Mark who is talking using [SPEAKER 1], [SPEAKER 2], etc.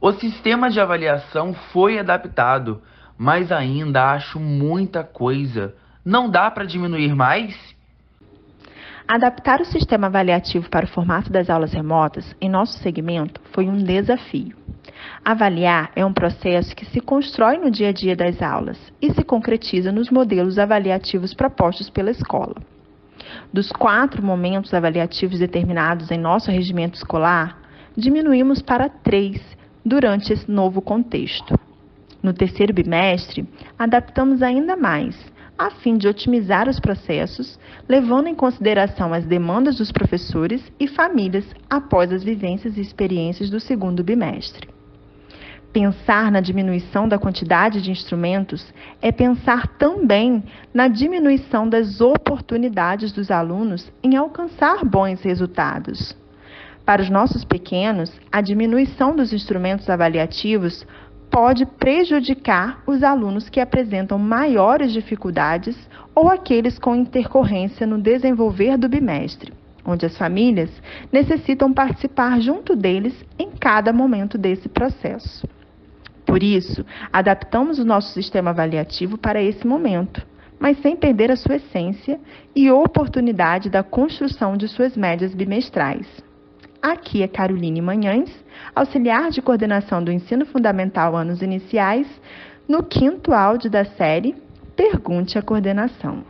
[SPEAKER 1] O sistema de avaliação foi adaptado, mas ainda acho muita coisa. Não dá para diminuir mais?
[SPEAKER 2] Adaptar o sistema avaliativo para o formato das aulas remotas em nosso segmento foi um desafio. Avaliar é um processo que se constrói no dia a dia das aulas e se concretiza nos modelos avaliativos propostos pela escola. Dos quatro momentos avaliativos determinados em nosso regimento escolar, diminuímos para três durante esse novo contexto. No terceiro bimestre, adaptamos ainda mais, a fim de otimizar os processos, levando em consideração as demandas dos professores e famílias após as vivências e experiências do segundo bimestre. Pensar na diminuição da quantidade de instrumentos é pensar também na diminuição das oportunidades dos alunos em alcançar bons resultados. Para os nossos pequenos, a diminuição dos instrumentos avaliativos pode prejudicar os alunos que apresentam maiores dificuldades ou aqueles com intercorrência no desenvolver do bimestre, onde as famílias necessitam participar junto deles em cada momento desse processo. Por isso, adaptamos o nosso sistema avaliativo para esse momento, mas sem perder a sua essência e oportunidade da construção de suas médias bimestrais. Aqui é Caroline Manhães, auxiliar de coordenação do ensino fundamental anos iniciais, no quinto áudio da série Pergunte à Coordenação.